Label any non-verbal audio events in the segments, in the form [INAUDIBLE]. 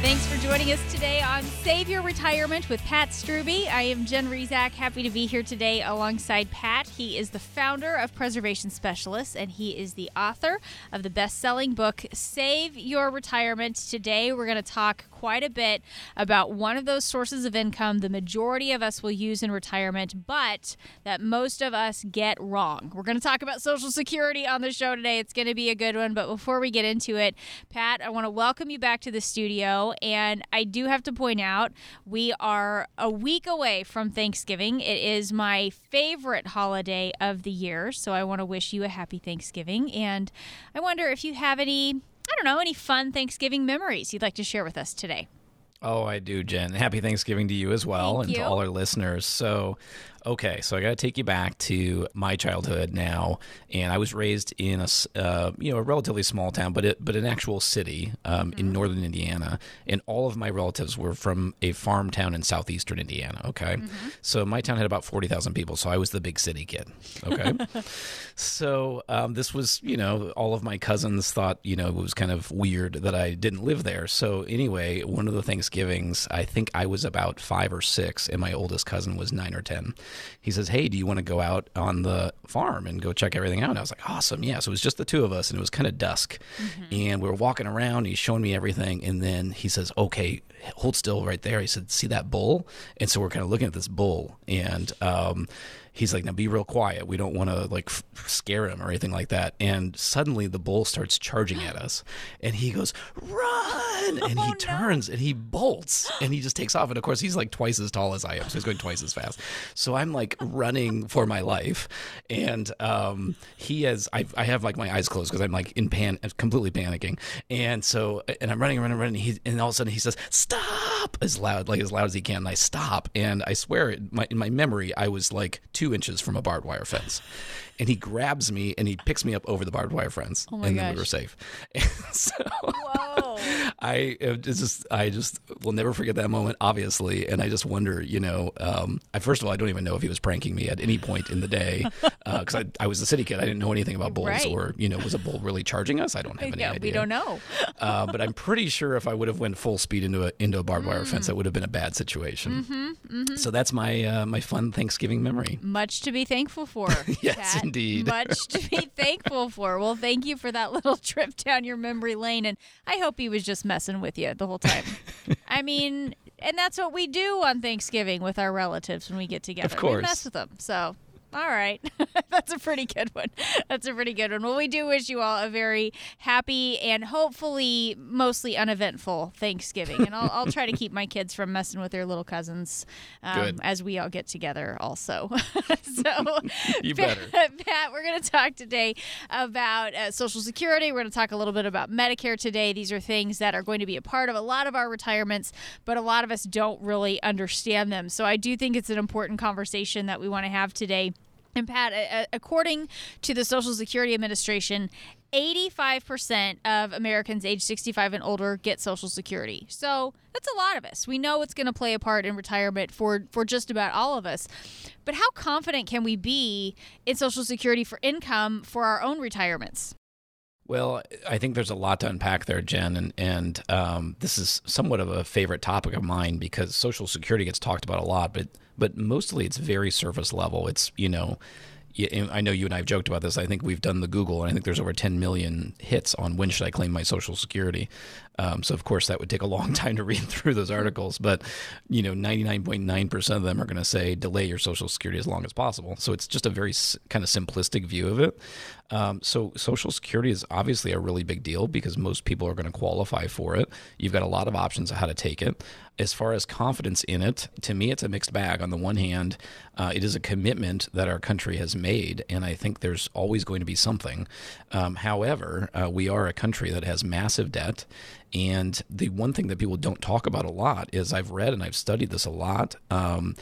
Thanks for joining us today on Save Your Retirement with Pat Strubbe. I am Jen Rizak, happy to be here today alongside Pat. He is the founder of Preservation Specialists and he is the author of the best selling book, Save Your Retirement. Today, we're going to talk quite a bit about one of those sources of income the majority of us will use in retirement, but that most of us get wrong. We're going to talk about Social Security on the show today. It's going to be a good one. But before we get into it, Pat, I want to welcome you back to the studio. And I do have to point out, we are a week away from Thanksgiving. It is my favorite holiday of the year. So I want to wish you a happy Thanksgiving. And I wonder if you have any I don't know, any fun Thanksgiving memories you'd like to share with us today? Oh, I do, Jen. Happy Thanksgiving to you as well Thank and you. to all our listeners. So, okay, so I got to take you back to my childhood now, and I was raised in a uh, you know a relatively small town, but it, but an actual city um, Mm-hmm. in northern Indiana, and all of my relatives were from a farm town in southeastern Indiana. Okay, Mm-hmm. so my town had about forty thousand people, so I was the big city kid. Okay, [LAUGHS] so um, this was you know all of my cousins thought you know it was kind of weird that I didn't live there. So anyway, one of the Thanksgivings, I think I was about five or six, and my oldest cousin was nine or ten. He says, "Hey, do you want to go out on the farm and go check everything out?" And I was like, "Awesome, yeah." So it was just the two of us, and it was kind of dusk, and we were walking around. He's showing me everything, and then he says, "Okay, hold still right there." He said, "See that bull?" And so we're kind of looking at this bull, and um, he's like, "Now be real quiet. We don't want to like f- scare him or anything like that." And suddenly the bull starts charging at us, and he goes, "Run!" [GASPS] And he turns and he bolts, and he just takes off. And of course, he's like twice as tall as I am, so he's going twice as fast. So I'm like running for my life, and um, he has. I, I have like my eyes closed because I'm like in pan, completely panicking, and so and I'm running, running, running. He, and all of a sudden he says, "Stop!" as loud, like as loud as he can. And I stop, and I swear, in my, in my memory, I was like two inches from a barbed wire fence. And he grabs me and he picks me up over the barbed wire fence, Oh and then we were safe. And [LAUGHS] so Whoa. [LAUGHS] I it just I just will never forget that moment, obviously, and I just wonder, you know, um, I, first of all, I don't even know if he was pranking me at any point in the day [LAUGHS] because I, I was a city kid, I didn't know anything about bulls Right. or you know, was a bull really charging us? I don't have any yeah, idea. we don't know. uh, but I'm pretty sure if I would have went full speed into a into a barbed wire fence, that would have been a bad situation. Mm-hmm, So that's my uh, my fun Thanksgiving memory. Much to be thankful for. Yes. Indeed. Much to be [LAUGHS] thankful for. Well, thank you for that little trip down your memory lane. And I hope he was just messing with you the whole time. [LAUGHS] I mean, and that's what we do on Thanksgiving with our relatives when we get together. We course. We mess with them. So. All right. [LAUGHS] That's a pretty good one. That's a pretty good one. Well, we do wish you all a very happy and hopefully mostly uneventful Thanksgiving. And I'll, I'll try to keep my kids from messing with their little cousins um, as we all get together also. [LAUGHS] so, [LAUGHS] You better. Pat, we're going to talk today about uh, Social Security. We're going to talk a little bit about Medicare today. These are things that are going to be a part of a lot of our retirements, but a lot of us don't really understand them. So I do think it's an important conversation that we want to have today. And Pat, according to the Social Security Administration, 85% of Americans age 65 and older get Social Security. So that's a lot of us. We know it's going to play a part in retirement for, for just about all of us. But how confident can we be in Social Security for income for our own retirements? Well, I think there's a lot to unpack there, Jen, and and um, this is somewhat of a favorite topic of mine because Social Security gets talked about a lot, but but mostly it's very surface level. It's you know, I know you and I have joked about this. I think we've done the Google, and I think there's over 10 million hits on when should I claim my Social Security. Um, so of course that would take a long [LAUGHS] time to read through those articles, but you know, 99.9% of them are going to say delay your Social Security as long as possible. So it's just a very s- kind of simplistic view of it. Um, so, Social Security is obviously a really big deal because most people are going to qualify for it. You've got a lot of options of how to take it. As far as confidence in it, to me, it's a mixed bag. On the one hand, uh, it is a commitment that our country has made, and I think there's always going to be something. Um, however, uh, we are a country that has massive debt. And the one thing that people don't talk about a lot is I've read and I've studied this a lot. Um,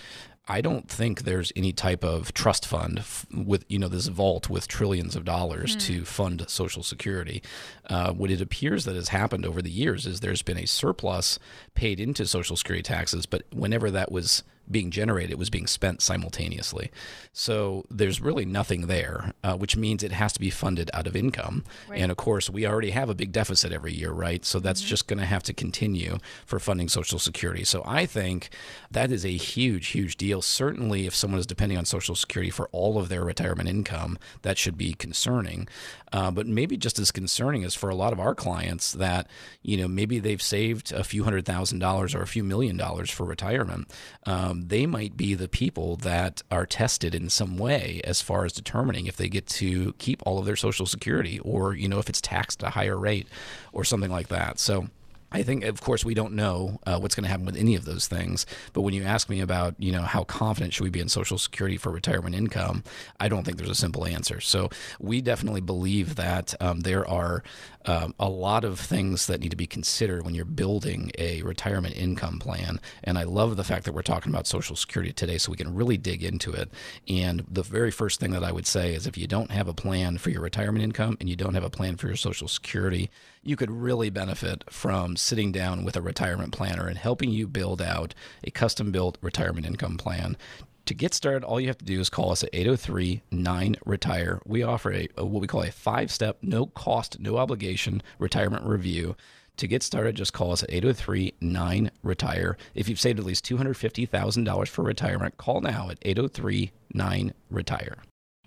I don't think there's any type of trust fund f- with you know this vault with trillions of dollars mm. to fund Social Security. Uh, what it appears that has happened over the years is there's been a surplus paid into Social Security taxes, but whenever that was being generated, was being spent simultaneously. So there's really nothing there, uh, which means it has to be funded out of income. Right. And of course, we already have a big deficit every year, right? So that's mm-hmm. just going to have to continue for funding Social Security. So I think that is a huge, huge deal. Certainly, if someone is depending on Social Security for all of their retirement income, that should be concerning. Uh, but maybe just as concerning as for a lot of our clients that, you know, maybe they've saved a few hundred thousand dollars or a few million dollars for retirement. Um, they might be the people that are tested in some way as far as determining if they get to keep all of their Social Security or, you know, if it's taxed at a higher rate or something like that. So, I think, of course, we don't know uh, what's going to happen with any of those things. But when you ask me about, you know, how confident should we be in Social Security for retirement income, I don't think there's a simple answer. So we definitely believe that um, there are um, a lot of things that need to be considered when you're building a retirement income plan. And I love the fact that we're talking about Social Security today, so we can really dig into it. And the very first thing that I would say is if you don't have a plan for your retirement income and you don't have a plan for your Social Security, you could really benefit from sitting down with a retirement planner and helping you build out a custom built retirement income plan. To get started, all you have to do is call us at 803 9 Retire. We offer a, a what we call a five step, no cost, no obligation retirement review. To get started, just call us at 803 9 Retire. If you've saved at least $250,000 for retirement, call now at 803 9 Retire.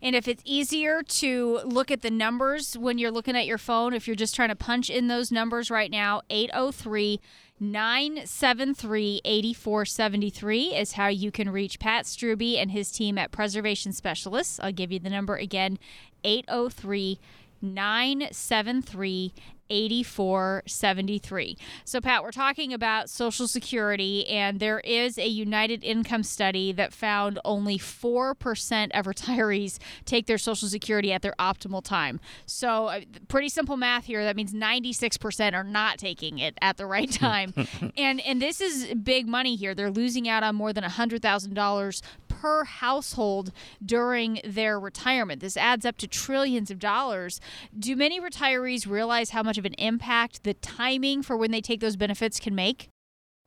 And if it's easier to look at the numbers when you're looking at your phone, if you're just trying to punch in those numbers right now, 803 973 8473 is how you can reach Pat Strubbe and his team at Preservation Specialists. I'll give you the number again 803 973 8473. So, Pat, we're talking about Social Security, and there is a United Income study that found only 4% of retirees take their Social Security at their optimal time. So, uh, pretty simple math here. That means 96% are not taking it at the right [LAUGHS] time. and, and this is big money here. They're losing out on more than $100,000 per household during their retirement. This adds up to trillions of dollars. Do many retirees realize how much of an impact the timing for when they take those benefits can make?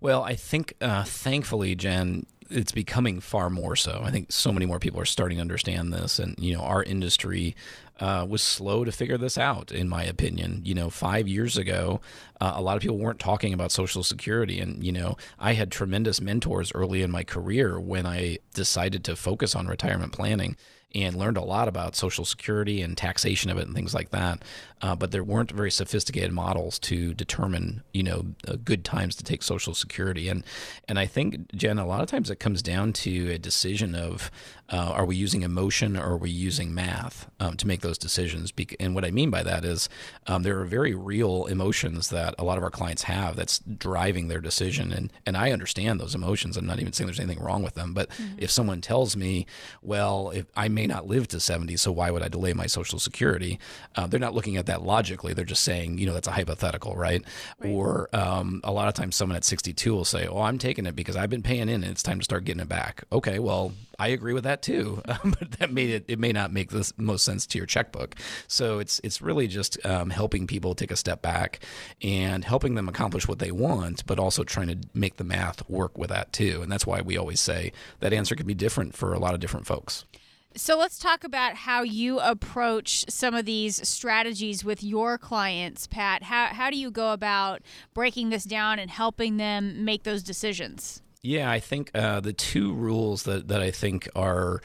Well, I think, uh, thankfully, Jen, it's becoming far more so. I think so many more people are starting to understand this, and you know, our industry uh, was slow to figure this out, in my opinion. You know, five years ago, uh, a lot of people weren't talking about Social Security. And, you know, I had tremendous mentors early in my career when I decided to focus on retirement planning and learned a lot about Social Security and taxation of it and things like that. Uh, but there weren't very sophisticated models to determine, you know, uh, good times to take Social Security. And and I think Jen, a lot of times it comes down to a decision of uh, are we using emotion or are we using math um, to make those decisions? And what I mean by that is um, there are very real emotions that a lot of our clients have that's driving their decision. And, and I understand those emotions. I'm not even saying there's anything wrong with them. But mm-hmm. if someone tells me, well, if I may not live to 70, so why would I delay my Social Security? Uh, they're not looking at that logically. They're just saying, you know, that's a hypothetical, right? right. Or um, a lot of times someone at 62 will say, oh, I'm taking it because I've been paying in and it's time to start getting it back. Okay, well, I agree with that too, [LAUGHS] but that made it. It may not make the most sense to your checkbook. So it's it's really just um, helping people take a step back and helping them accomplish what they want, but also trying to make the math work with that too. And that's why we always say that answer can be different for a lot of different folks. So let's talk about how you approach some of these strategies with your clients, Pat. How, how do you go about breaking this down and helping them make those decisions? Yeah, I think uh, the two rules that, that I think are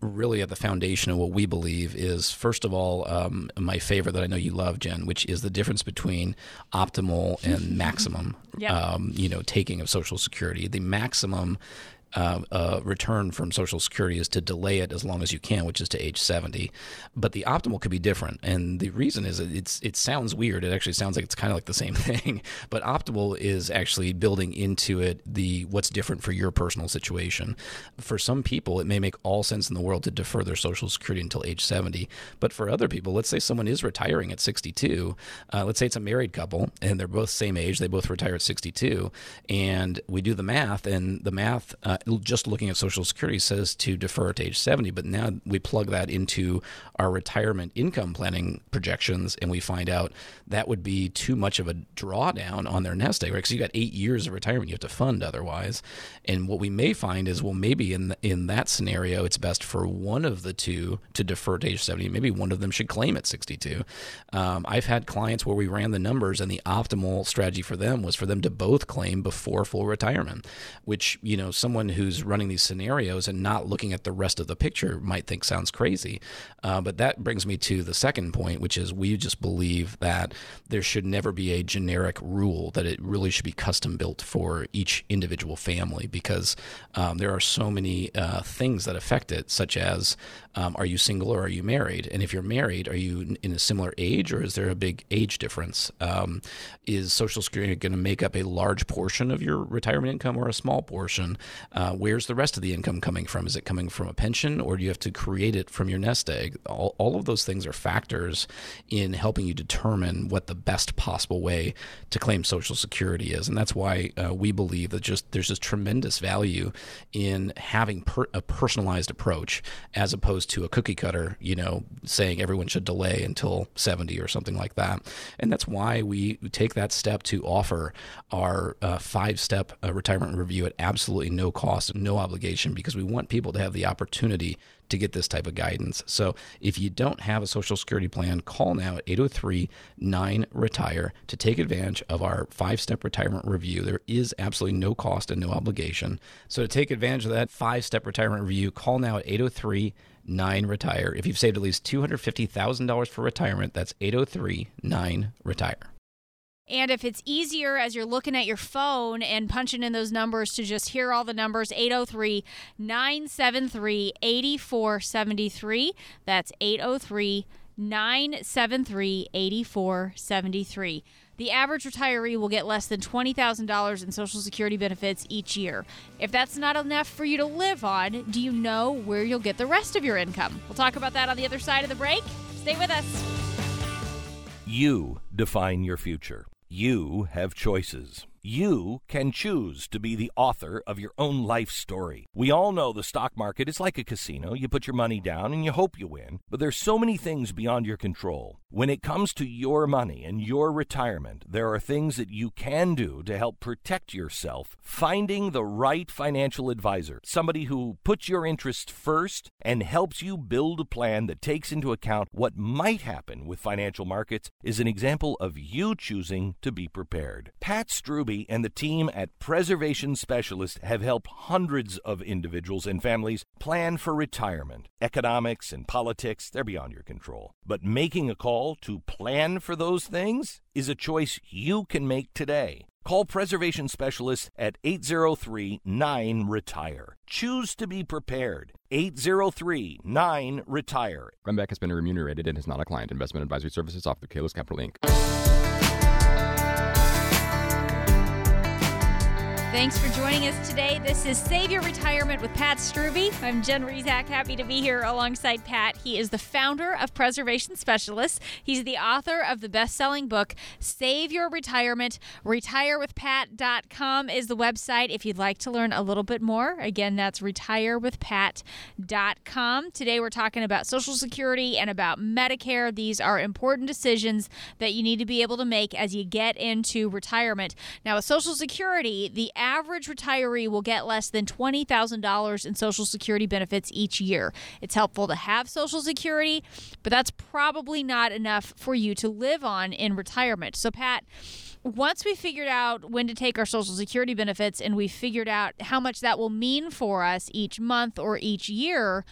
really at the foundation of what we believe is first of all um, my favorite that I know you love, Jen, which is the difference between optimal and [LAUGHS] maximum. yep. um, you know, taking of Social Security. The maximum uh, uh, return from Social Security is to delay it as long as you can, which is to age 70. But the optimal could be different, and the reason is it's it sounds weird. It actually sounds like it's kind of like the same [LAUGHS] thing, but optimal is actually building into it the what's different for your personal situation. For some people, it may make all sense in the world to defer their Social Security until age 70, but for other people, let's say someone is retiring at 62. Uh, let's say it's a married couple and they're both same age, they both retire at 62, and we do the math, and the math, uh, just looking at Social Security, says to defer to age 70. But now we plug that into our retirement income planning projections, and we find out that would be too much of a drawdown on their nest egg, right? Because you got eight years of retirement you have to fund otherwise. And what we may find is, well, maybe in the, in that scenario, it's best for one of the two to defer to age 70. Maybe one of them should claim at 62. Um, I've had clients where we ran the numbers, and the optimal strategy for them was for them to both claim before full retirement, which, you know, someone who's running these scenarios and not looking at the rest of the picture might think sounds crazy. Uh, but that brings me to the second point, which is we just believe that there should never be a generic rule, that it really should be custom built for each individual family because um, there are so many uh, things that affect it, such as um, are you single or are you married? And if you're married, are you in a similar age or is there a big age difference? Um, is Social Security going to make up a large portion of your retirement income or a small portion? Uh, where's the rest of the income coming from? Is it coming from a pension or do you have to create it from your nest egg? All, all of those things are factors in helping you determine what the best possible way to claim Social Security is. And that's why uh, we believe that just there's just tremendous value in having per, a personalized approach as opposed to a cookie cutter, you know, saying everyone should delay until 70 or something like that. And that's why we take that step to offer our uh, five step uh, retirement review at absolutely no cost no obligation because we want people to have the opportunity to get this type of guidance. So if you don't have a Social Security plan, call now at 803 9 Retire to take advantage of our five step retirement review. There is absolutely no cost and no obligation. So to take advantage of that five step retirement review, call now at 803 9 Retire. If you've saved at least $250,000 for retirement, that's 803 9 Retire. And if it's easier as you're looking at your phone and punching in those numbers to just hear all the numbers, 803 973 8473. That's 803 973 8473. The average retiree will get less than $20,000 in Social Security benefits each year. If that's not enough for you to live on, do you know where you'll get the rest of your income? We'll talk about that on the other side of the break. Stay with us. You define your future. You have choices. You can choose to be the author of your own life story. We all know the stock market is like a casino. You put your money down and you hope you win, but there's so many things beyond your control. When it comes to your money and your retirement, there are things that you can do to help protect yourself. Finding the right financial advisor, somebody who puts your interests first and helps you build a plan that takes into account what might happen with financial markets, is an example of you choosing to be prepared. Pat Strubbe and the team at Preservation Specialist have helped hundreds of individuals and families plan for retirement. Economics and politics, they're beyond your control. But making a call to plan for those things is a choice you can make today. Call Preservation Specialist at 803 9 Retire. Choose to be prepared. 803 9 Retire. Glenn has been remunerated and is not a client. Investment advisory services offered through Kalos Capital Inc. Thanks for joining us today. This is Save Your Retirement with Pat Strubbe. I'm Jen Rizak, happy to be here alongside Pat. He is the founder of Preservation Specialists. He's the author of the best selling book, Save Your Retirement. RetireWithPat.com is the website if you'd like to learn a little bit more. Again, that's RetireWithPat.com. Today we're talking about Social Security and about Medicare. These are important decisions that you need to be able to make as you get into retirement. Now, with Social Security, the average retiree will get less than $20,000 in Social Security benefits each year. It's helpful to have Social Security, but that's probably not enough for you to live on in retirement. So, Pat, once we figured out when to take our Social Security benefits and we figured out how much that will mean for us each month or each year,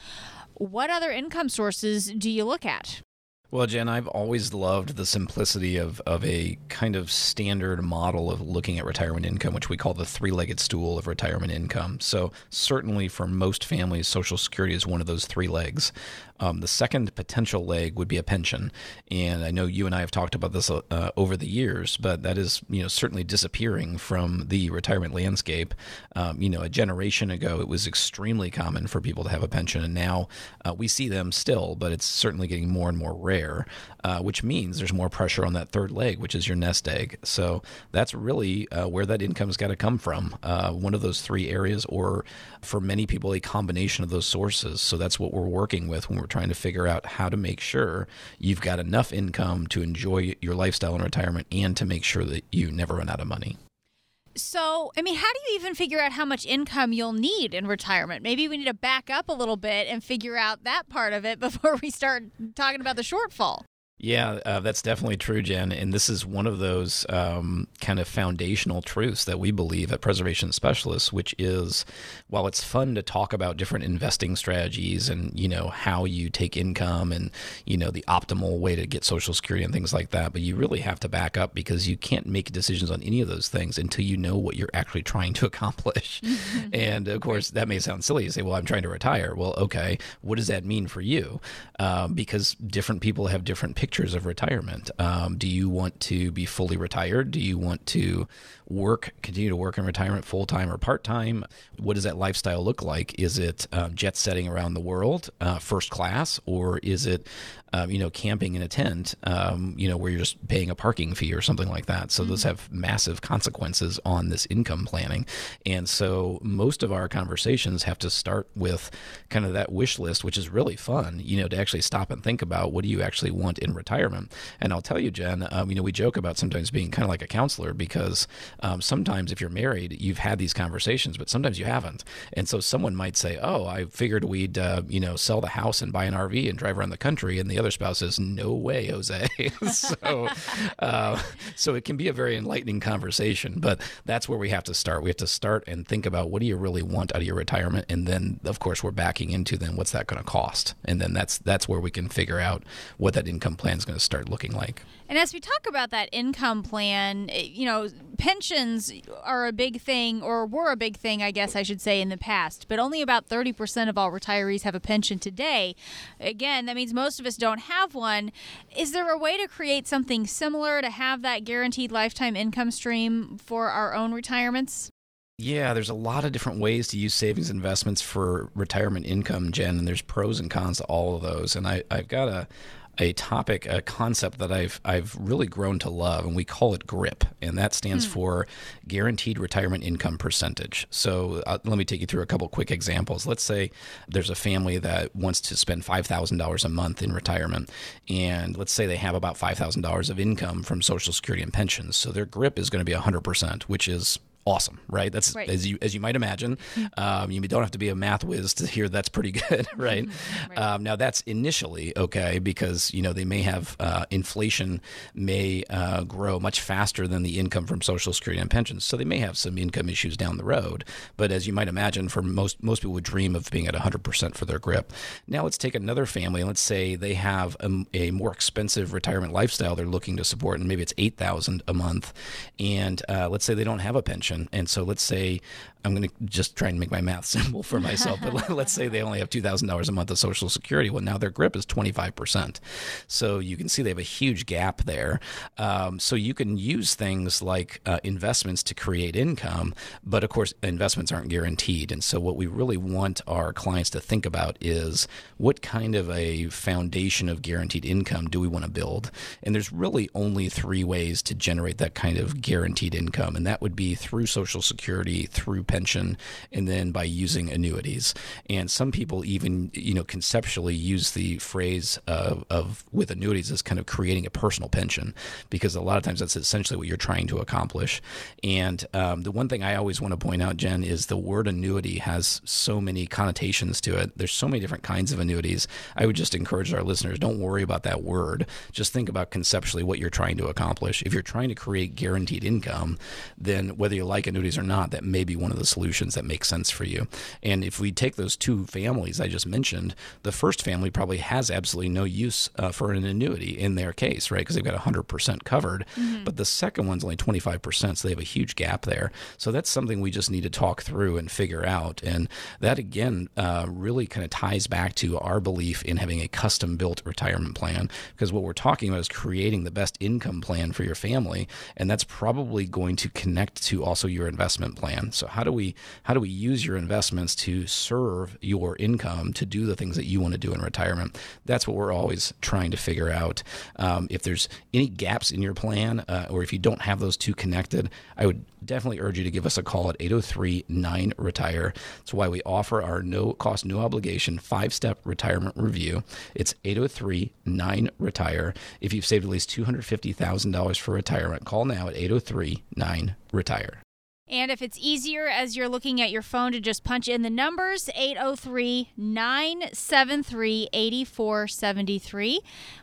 what other income sources do you look at? Well, Jen, I've always loved the simplicity of, of a kind of standard model of looking at retirement income, which we call the three legged stool of retirement income. So, certainly for most families, Social Security is one of those three legs. Um, the second potential leg would be a pension, and I know you and I have talked about this uh, over the years, but that is you know certainly disappearing from the retirement landscape. Um, you know, a generation ago, it was extremely common for people to have a pension, and now uh, we see them still, but it's certainly getting more and more rare, uh, which means there's more pressure on that third leg, which is your nest egg. So that's really uh, where that income's got to come from. Uh, one of those three areas, or for many people, a combination of those sources. So that's what we're working with when we're trying to figure out how to make sure you've got enough income to enjoy your lifestyle in retirement and to make sure that you never run out of money. So, I mean, how do you even figure out how much income you'll need in retirement? Maybe we need to back up a little bit and figure out that part of it [LAUGHS] before we start talking about the shortfall. Yeah, uh, that's definitely true, Jen. And this is one of those um, kind of foundational truths that we believe at Preservation Specialists, which is while it's fun to talk about different investing strategies and, you know, how you take income and, you know, the optimal way to get Social Security and things like that, but you really have to back up because you can't make decisions on any of those things until you know what you're actually trying to [LAUGHS] accomplish. [LAUGHS] and of course, that may sound silly. You say, well, I'm trying to retire. Well, okay, what does that mean for you? Um, because different people have different pictures pictures of retirement. Um, do you want to be fully retired? Do you want to work, continue to work in retirement full time or part time? What does that lifestyle look like? Is it um, jet setting around the world, uh, first class, or is it um, you know, camping in a tent, um, you know, where you're just paying a parking fee or something like that. So mm-hmm. those have massive consequences on this income planning. And so most of our conversations have to start with kind of that wish list, which is really fun, you know, to actually stop and think about what do you actually want in retirement. And I'll tell you, Jen, um, you know, we joke about sometimes being kind of like a counselor because um, sometimes if you're married, you've had these conversations, but sometimes you haven't. And so someone might say, oh, I figured we'd, uh, you know, sell the house and buy an RV and drive around the country. And the other spouse says, "No way, Jose." [LAUGHS] so, [LAUGHS] uh, so it can be a very enlightening conversation. But that's where we have to start. We have to start and think about what do you really want out of your retirement, and then, of course, we're backing into then what's that going to cost, and then that's that's where we can figure out what that income plan is going to start looking like. And as we talk about that income plan, eh, you know, pensions are a big thing, or were a big thing, I guess I should say, in the past. But only about 30% of all retirees have a pension today. Again, that means most of us don't have one. Is there a way to create something similar to have that guaranteed lifetime income stream for our own retirements? Yeah, there's a lot of different ways to use savings investments for retirement income, Jen, and there's pros and cons to all of those. And I, I've got a, a topic, a concept that I've I've really grown to love, and we call it GRIP, and that stands mm. for Guaranteed Retirement Income Percentage. So uh, let me take you through a couple quick examples. Let's say there's a family that wants to spend five thousand dollars a month in retirement, and let's say they have about five thousand dollars of income from Social Security and pensions. So their GRIP is going to be hundred percent, which is awesome, right? That's right. as you as you might imagine. Mm-hmm. Um, you don't have to be a math whiz to hear that's pretty [LAUGHS] good, right? Mm-hmm. right. Um, now that's initially okay because you know they may have uh, inflation may uh, grow much faster than the income from Social Security and pensions, so they may have some income issues down the road. But as you might imagine, for most most people would dream of being at 100 percent for their grip. Now let's take another family. Let's say they have a, a more expensive retirement lifestyle they're looking to support, and maybe it's eight thousand a month, and uh, let's say they don't have a pension and so let's say I'm going to just try and make my math [LAUGHS] simple for myself, but [LAUGHS] let's say they only have $2,000 a month of Social Security. Well, now their grip is 25%. So you can see they have a huge gap there. Um, so you can use things like uh, investments to create income, but of course, investments aren't guaranteed. And so what we really want our clients to think about is what kind of a foundation of guaranteed income do we want to build? And there's really only three ways to generate that kind of guaranteed income, and that would be through Social Security, through pension and then by using annuities. And some people even, you know, conceptually use the phrase of, of with annuities as kind of creating a personal pension because a lot of times that's essentially what you're trying to accomplish. And um, the one thing I always want to point out, Jen, is the word annuity has so many connotations to it. There's so many different kinds of annuities. I would just encourage our listeners don't worry about that word. Just think about conceptually what you're trying to accomplish. If you're trying to create guaranteed income, then whether you're like annuities or not, that may be one of solutions that make sense for you. And if we take those two families I just mentioned, the first family probably has absolutely no use uh, for an annuity in their case, right? Because they've got 100% covered. Mm-hmm. But the second one's only 25%, so they have a huge gap there. So that's something we just need to talk through and figure out. And that, again, uh, really kind of ties back to our belief in having a custom built retirement plan. Because what we're talking about is creating the best income plan for your family. And that's probably going to connect to also your investment plan. So how do we how do we use your investments to serve your income to do the things that you want to do in retirement? That's what we're always trying to figure out. Um, if there's any gaps in your plan, uh, or if you don't have those two connected, I would definitely urge you to give us a call at 803 9 Retire. That's why we offer our no cost, no obligation five step retirement review. It's 803 9 Retire. If you've saved at least $250,000 for retirement, call now at 803 9 Retire. And if it's easier as you're looking at your phone to just punch in the numbers, 803 973 8473.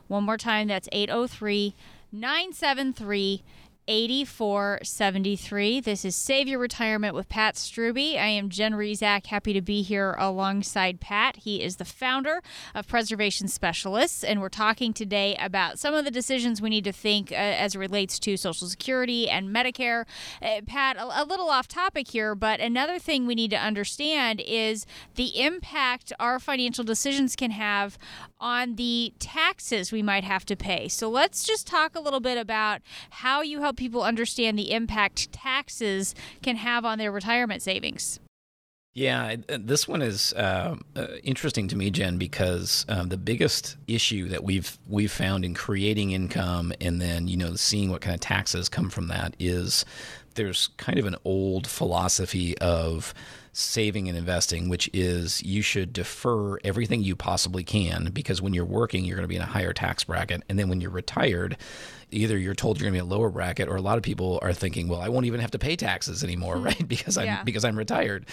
One more time, that's 803 973 8473. This is Save Your Retirement with Pat Strubbe. I am Jen Rizak, happy to be here alongside Pat. He is the founder of Preservation Specialists, and we're talking today about some of the decisions we need to think uh, as it relates to Social Security and Medicare. Uh, Pat, a, a little off topic here, but another thing we need to understand is the impact our financial decisions can have on the taxes we might have to pay. So let's just talk a little bit about how you help people understand the impact taxes can have on their retirement savings. Yeah, this one is uh, uh, interesting to me, Jen, because um, the biggest issue that we've we've found in creating income and then you know seeing what kind of taxes come from that is there's kind of an old philosophy of saving and investing, which is you should defer everything you possibly can because when you're working, you're going to be in a higher tax bracket. And then when you're retired, either you're told you're going to be a lower bracket, or a lot of people are thinking, well, I won't even have to pay taxes anymore, hmm. right? [LAUGHS] Because I'm yeah. because I'm retired.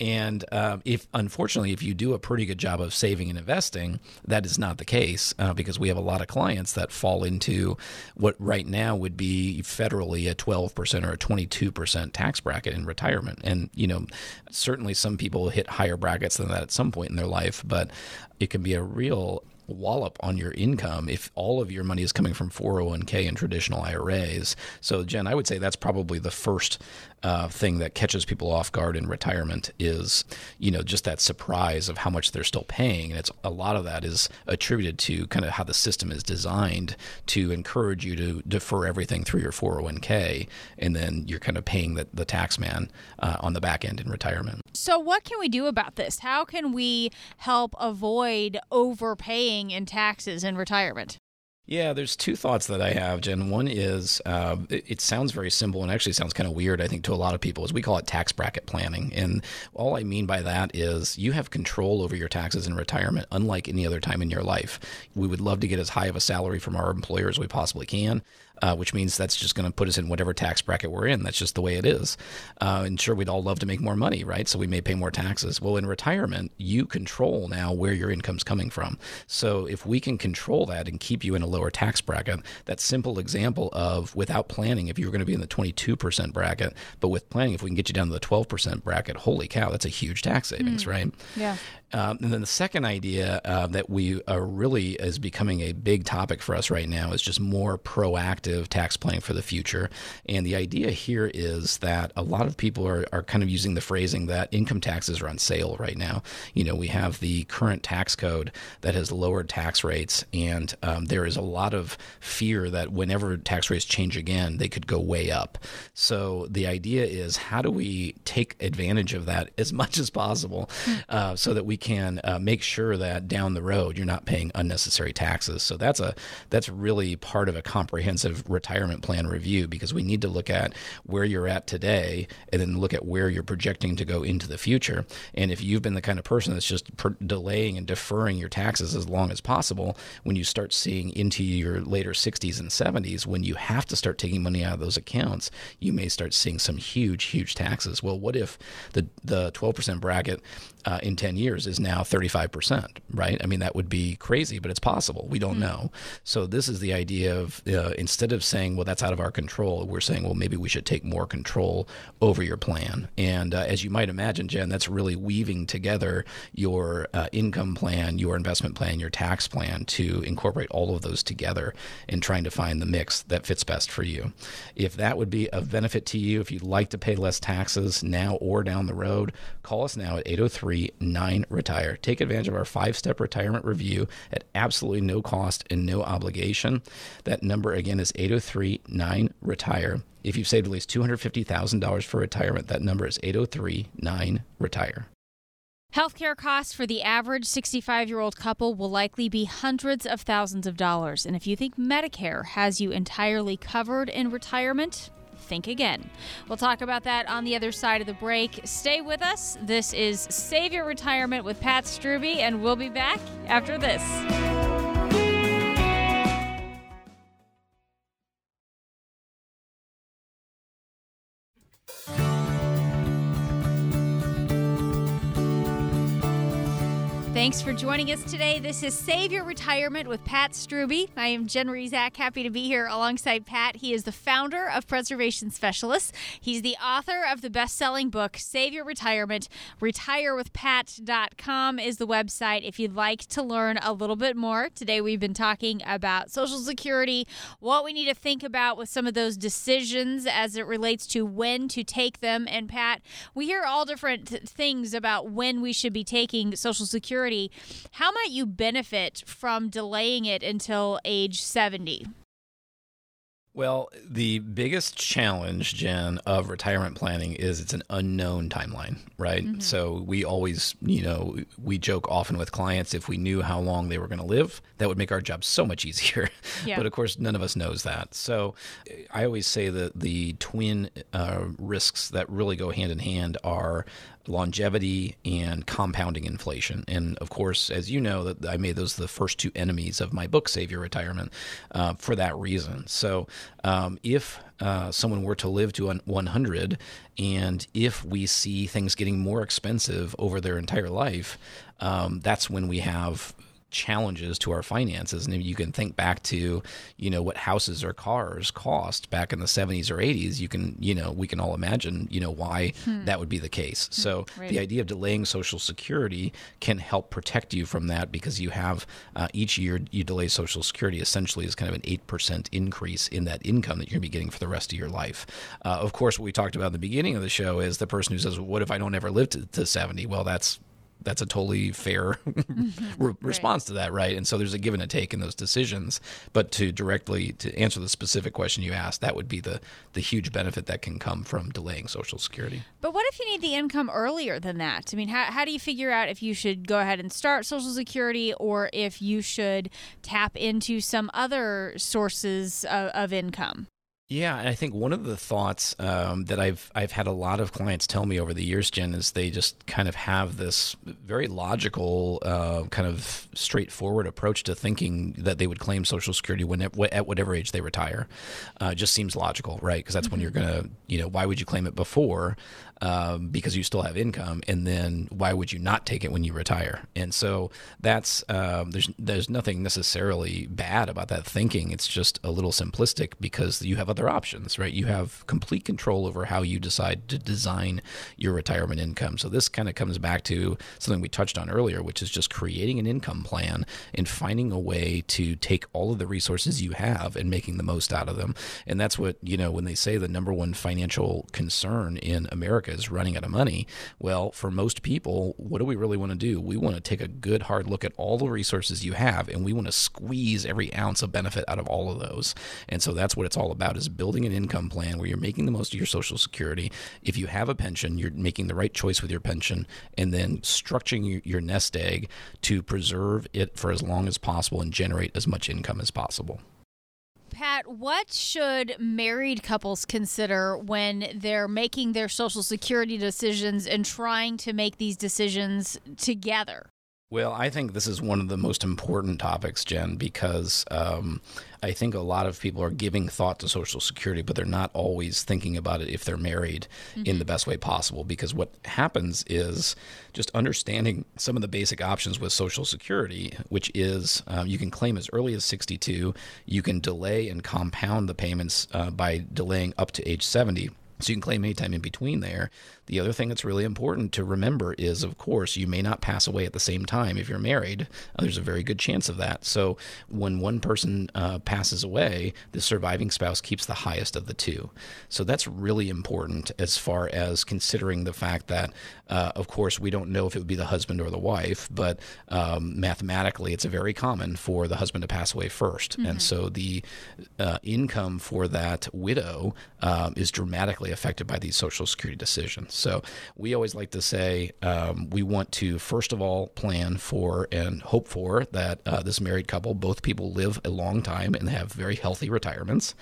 And um, if unfortunately, if you do a pretty good job of saving and investing, that is not the case uh, because we have a lot of clients that fall into what right now would be federally a 12% or a 22% tax bracket in retirement. And you know, certainly some people hit higher brackets than that at some point in their life, but it can be a real wallop on your income if all of your money is coming from 401k and traditional IRAs. So, Jen, I would say that's probably the first uh, thing that catches people off guard in retirement is, you know, just that surprise of how much they're still paying. And it's a lot of that is attributed to kind of how the system is designed to encourage you to defer everything through your 401k, and then you're kind of paying the, the tax man uh, on the back end in retirement. So, what can we do about this? How can we help avoid overpaying in taxes in retirement? Yeah, there's two thoughts that I have, Jen. One is uh, it, it, sounds very simple and actually sounds kind of weird, I think, to a lot of people. Is we call it tax bracket planning, and all I mean by that is you have control over your taxes in retirement, unlike any other time in your life. We would love to get as high of a salary from our employer as we possibly can uh, which means that's just going to put us in whatever tax bracket we're in. That's just the way it is. Uh, and sure, we'd all love to make more money, right? So we may pay more taxes. Well, in retirement, you control now where your income's coming from. So if we can control that and keep you in a lower tax bracket, that simple example of without planning, if you were going to be in the 22% bracket, but with planning, if we can get you down to the 12% bracket, holy cow, that's a huge tax savings, mm. right? Yeah. Um, and then the second idea uh, that we are really is becoming a big topic for us right now is just more proactive tax planning for the future. And the idea here is that a lot of people are, are kind of using the phrasing that income taxes are on sale right now. You know, we have the current tax code that has lowered tax rates, and um, there is a lot of fear that whenever tax rates change again, they could go way up. So the idea is how do we take advantage of that as [LAUGHS] much as possible hmm. uh, so that we can uh, make sure that down the road you're not paying unnecessary taxes. So that's a that's really part of a comprehensive retirement plan review because we need to look at where you're at today and then look at where you're projecting to go into the future. And if you've been the kind of person that's just per- delaying and deferring your taxes as long as possible, when you start seeing into your later 60s and 70s, when you have to start taking money out of those accounts, you may start seeing some huge, huge taxes. Well, what if the the 12% bracket uh, in 10 years is now 35%, right? I mean, that would be crazy, but it's possible. We don't know. So, this is the idea of uh, instead of saying, well, that's out of our control, we're saying, well, maybe we should take more control over your plan. And uh, as you might imagine, Jen, that's really weaving together your uh, income plan, your investment plan, your tax plan to incorporate all of those together and trying to find the mix that fits best for you. If that would be of benefit to you, if you'd like to pay less taxes now or down the road, call us now at 803 9 Retire. Take advantage of our five step retirement review at absolutely no cost and no obligation. That number again is 803 9 Retire. If you've saved at least $250,000 for retirement, that number is 803 9 Retire. Healthcare costs for the average 65 year old couple will likely be hundreds of thousands of dollars. And if you think Medicare has you entirely covered in retirement, think again. We'll talk about that on the other side of the break. Stay with us. This is Save Your Retirement with Pat Strubbe, and we'll be back after this. Thanks for joining us today. This is Save Your Retirement with Pat Strubbe. I am Jen Rizak, happy to be here alongside Pat. He is the founder of Preservation Specialists. He's the author of the best-selling book Save Your Retirement. RetireWithPat.com is the website if you'd like to learn a little bit more. Today we've been talking about Social Security, what we need to think about with some of those decisions as it relates to when to take them. And Pat, we hear all different things about when we should be taking Social Security. How might you benefit from delaying it until age 70? Well, the biggest challenge, Jen, of retirement planning is it's an unknown timeline, right? Mm-hmm. So we always, you know, we joke often with clients if we knew how long they were going to live, that would make our job so much easier. Yeah. but of course, none of us knows that. So I always say that the twin uh, risks that really go hand in hand are longevity and compounding inflation. And of course, as you know, that I made those the first two enemies of my book, Save Your Retirement, uh, for that reason. So um, if uh, someone were to live to 100, and if we see things getting more expensive over their entire life, um, that's when we have challenges to our finances. And you can think back to, you know, what houses or cars cost back in the 70s or 80s. You can, you know, we can all imagine, you know, why hmm. that would be the case. Hmm. So right. the idea of delaying Social Security can help protect you from that because you have uh, each year you delay Social Security essentially is kind of an 8% increase in that income that you're going to be getting for the rest of your life. Uh, of course, what we talked about in the beginning of the show is the person who says, well, what if I don't ever live to, to 70? Well, that's that's a totally fair [LAUGHS] mm-hmm. re- response to that, right? And so there's a give and a take in those decisions. But to directly to answer the specific question you asked, that would be the the huge benefit that can come from delaying Social Security. But what if you need the income earlier than that? I mean, how how do you figure out if you should go ahead and start Social Security or if you should tap into some other sources of, of income? Yeah, and I think one of the thoughts um, that I've I've had a lot of clients tell me over the years, Jen, is they just kind of have this very logical, uh, kind of straightforward approach to thinking that they would claim Social Security when at, at whatever age they retire. Uh, just seems logical, right? Because that's mm-hmm. when you're gonna, you know, why would you claim it before? Um, because you still have income, and then why would you not take it when you retire? And so that's um, there's there's nothing necessarily bad about that thinking. It's just a little simplistic because you have other options, right? You have complete control over how you decide to design your retirement income. So this kind of comes back to something we touched on earlier, which is just creating an income plan and finding a way to take all of the resources you have and making the most out of them. And that's what you know when they say the number one financial concern in America America is running out of money. Well, for most people, what do we really want to do? We want to take a good hard look at all the resources you have and we want to squeeze every ounce of benefit out of all of those. And so that's what it's all about is building an income plan where you're making the most of your social security. If you have a pension, you're making the right choice with your pension and then structuring your nest egg to preserve it for as long as possible and generate as much income as possible. Pat, what should married couples consider when they're making their Social Security decisions and trying to make these decisions together? Well, I think this is one of the most important topics, Jen, because um, I think a lot of people are giving thought to Social Security, but they're not always thinking about it if they're married mm-hmm. in the best way possible. Because what happens is just understanding some of the basic options with Social Security, which is um, you can claim as early as 62, you can delay and compound the payments uh, by delaying up to age 70. So you can claim anytime in between there. The other thing that's really important to remember is, of course, you may not pass away at the same time if you're married. There's a very good chance of that. So when one person uh, passes away, the surviving spouse keeps the highest of the two. So that's really important as far as considering the fact that, uh, of course, we don't know if it would be the husband or the wife, but um, mathematically, it's very common for the husband to pass away 1st mm-hmm. And so the uh, income for that widow um, is dramatically affected by these Social Security decisions. So we always like to say um, we want to, first of all, plan for and hope for that uh, this married couple, both people live a long time and have very healthy retirements.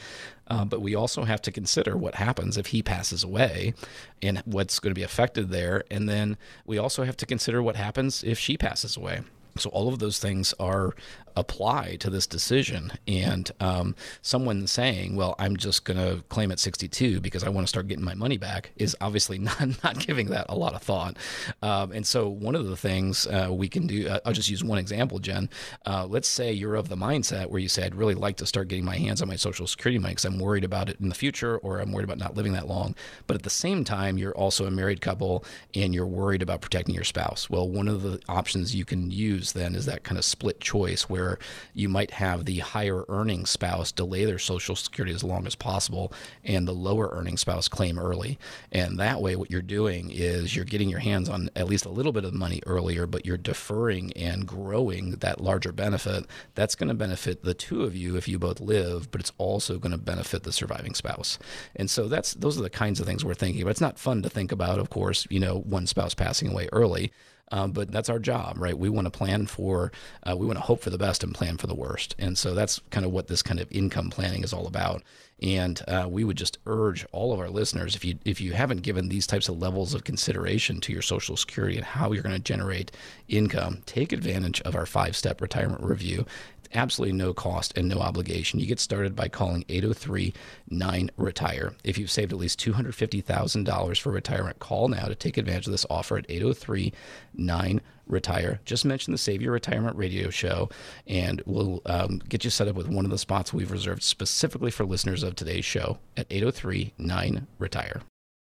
Uh, but we also have to consider what happens if he passes away and what's going to be affected there. And then we also have to consider what happens if she passes away. So all of those things are apply to this decision. And um, someone saying, "Well, I'm just going to claim at 62 because I want to start getting my money back," is obviously [LAUGHS] not not giving that a lot of thought. Um, and so one of the things uh, we can do, uh, I'll just use one example, Jen. Uh, let's say you're of the mindset where you say, "I'd really like to start getting my hands on my Social Security money because I'm worried about it in the future, or I'm worried about not living that long." But at the same time, you're also a married couple and you're worried about protecting your spouse. Well, one of the options you can use then is that kind of split choice where you might have the higher earning spouse delay their Social Security as long as possible and the lower earning spouse claim early. And that way, what you're doing is you're getting your hands on at least a little bit of money earlier, but you're deferring and growing that larger benefit. That's going to benefit the two of you if you both live, but it's also going to benefit the surviving spouse. And so that's those are the kinds of things we're thinking about. It's not fun to think about, of course, you know, one spouse passing away early. Um, but that's our job, right? We want to plan for, uh, we want to hope for the best and plan for the worst. And so that's kind of what this kind of income planning is all about. And uh, we would just urge all of our listeners, if you if you haven't given these types of levels of consideration to your Social Security and how you're going to generate income, take advantage of our five step retirement review It's absolutely no cost and no obligation. You get started by calling 803 9 Retire. If you've saved at least $250,000 for retirement, call now to take advantage of this offer at 803 9 Retire. Retire, just mention the Save Your Retirement radio show, and we'll um, get you set up with one of the spots we've reserved specifically for listeners of today's show at 803 9 Retire.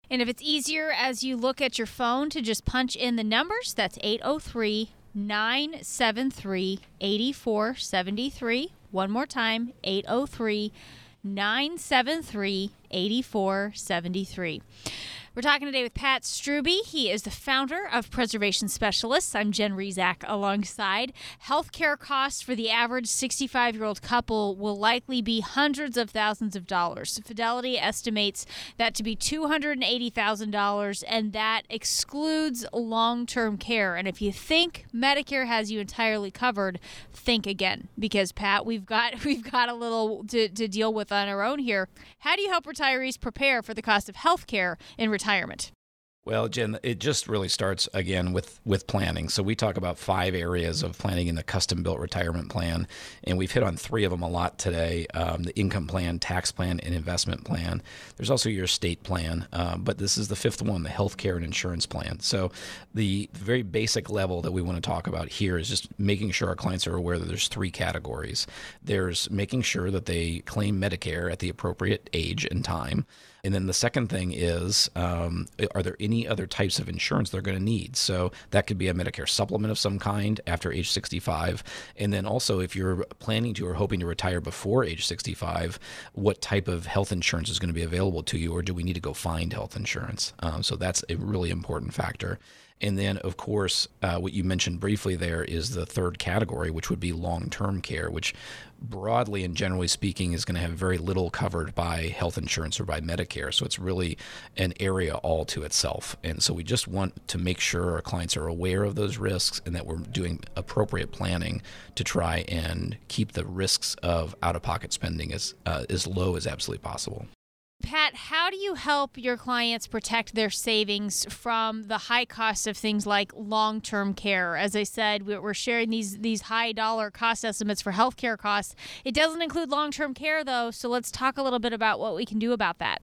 And if it's easier as you look at your phone to just punch in the numbers, that's 803 973 8473. One more time 803 973 8473. We're talking today with Pat Strubbe. He is the founder of Preservation Specialists. I'm Jen Rizak alongside. Healthcare costs for the average 65 year old couple will likely be hundreds of thousands of dollars. Fidelity estimates that to be $280,000, and that excludes long term care. And if you think Medicare has you entirely covered, think again because Pat, we've got [LAUGHS] we've got a little to, to deal with on our own here. How do you help retirees prepare for the cost of healthcare in retirement? Well, Jen, it just really starts again with with planning. So we talk about five areas of planning in the custom built retirement plan, and we've hit on three of them a lot today: um, the income plan, tax plan, and investment plan. There's also your estate plan, uh, but this is the fifth one, the healthcare and insurance plan. So the very basic level that we want to talk about here is just making sure our clients are aware that there's three categories. There's making sure that they claim Medicare at the appropriate age and time. And then the second thing is, um, are there any other types of insurance they're going to need? So that could be a Medicare supplement of some kind after age 65. And then also, if you're planning to or hoping to retire before age 65, what type of health insurance is going to be available to you, or do we need to go find health insurance? Um, so that's a really important factor. And then, of course, uh, what you mentioned briefly there is the third category, which would be long term care, which broadly and generally speaking is going to have very little covered by health insurance or by Medicare. So it's really an area all to itself. And so we just want to make sure our clients are aware of those risks and that we're doing appropriate planning to try and keep the risks of out of pocket spending as, uh, as low as absolutely possible. Pat, how do you help your clients protect their savings from the high cost of things like long-term care? As I said, we're sharing these these high dollar cost estimates for healthcare costs. It doesn't include long-term care though, so let's talk a little bit about what we can do about that.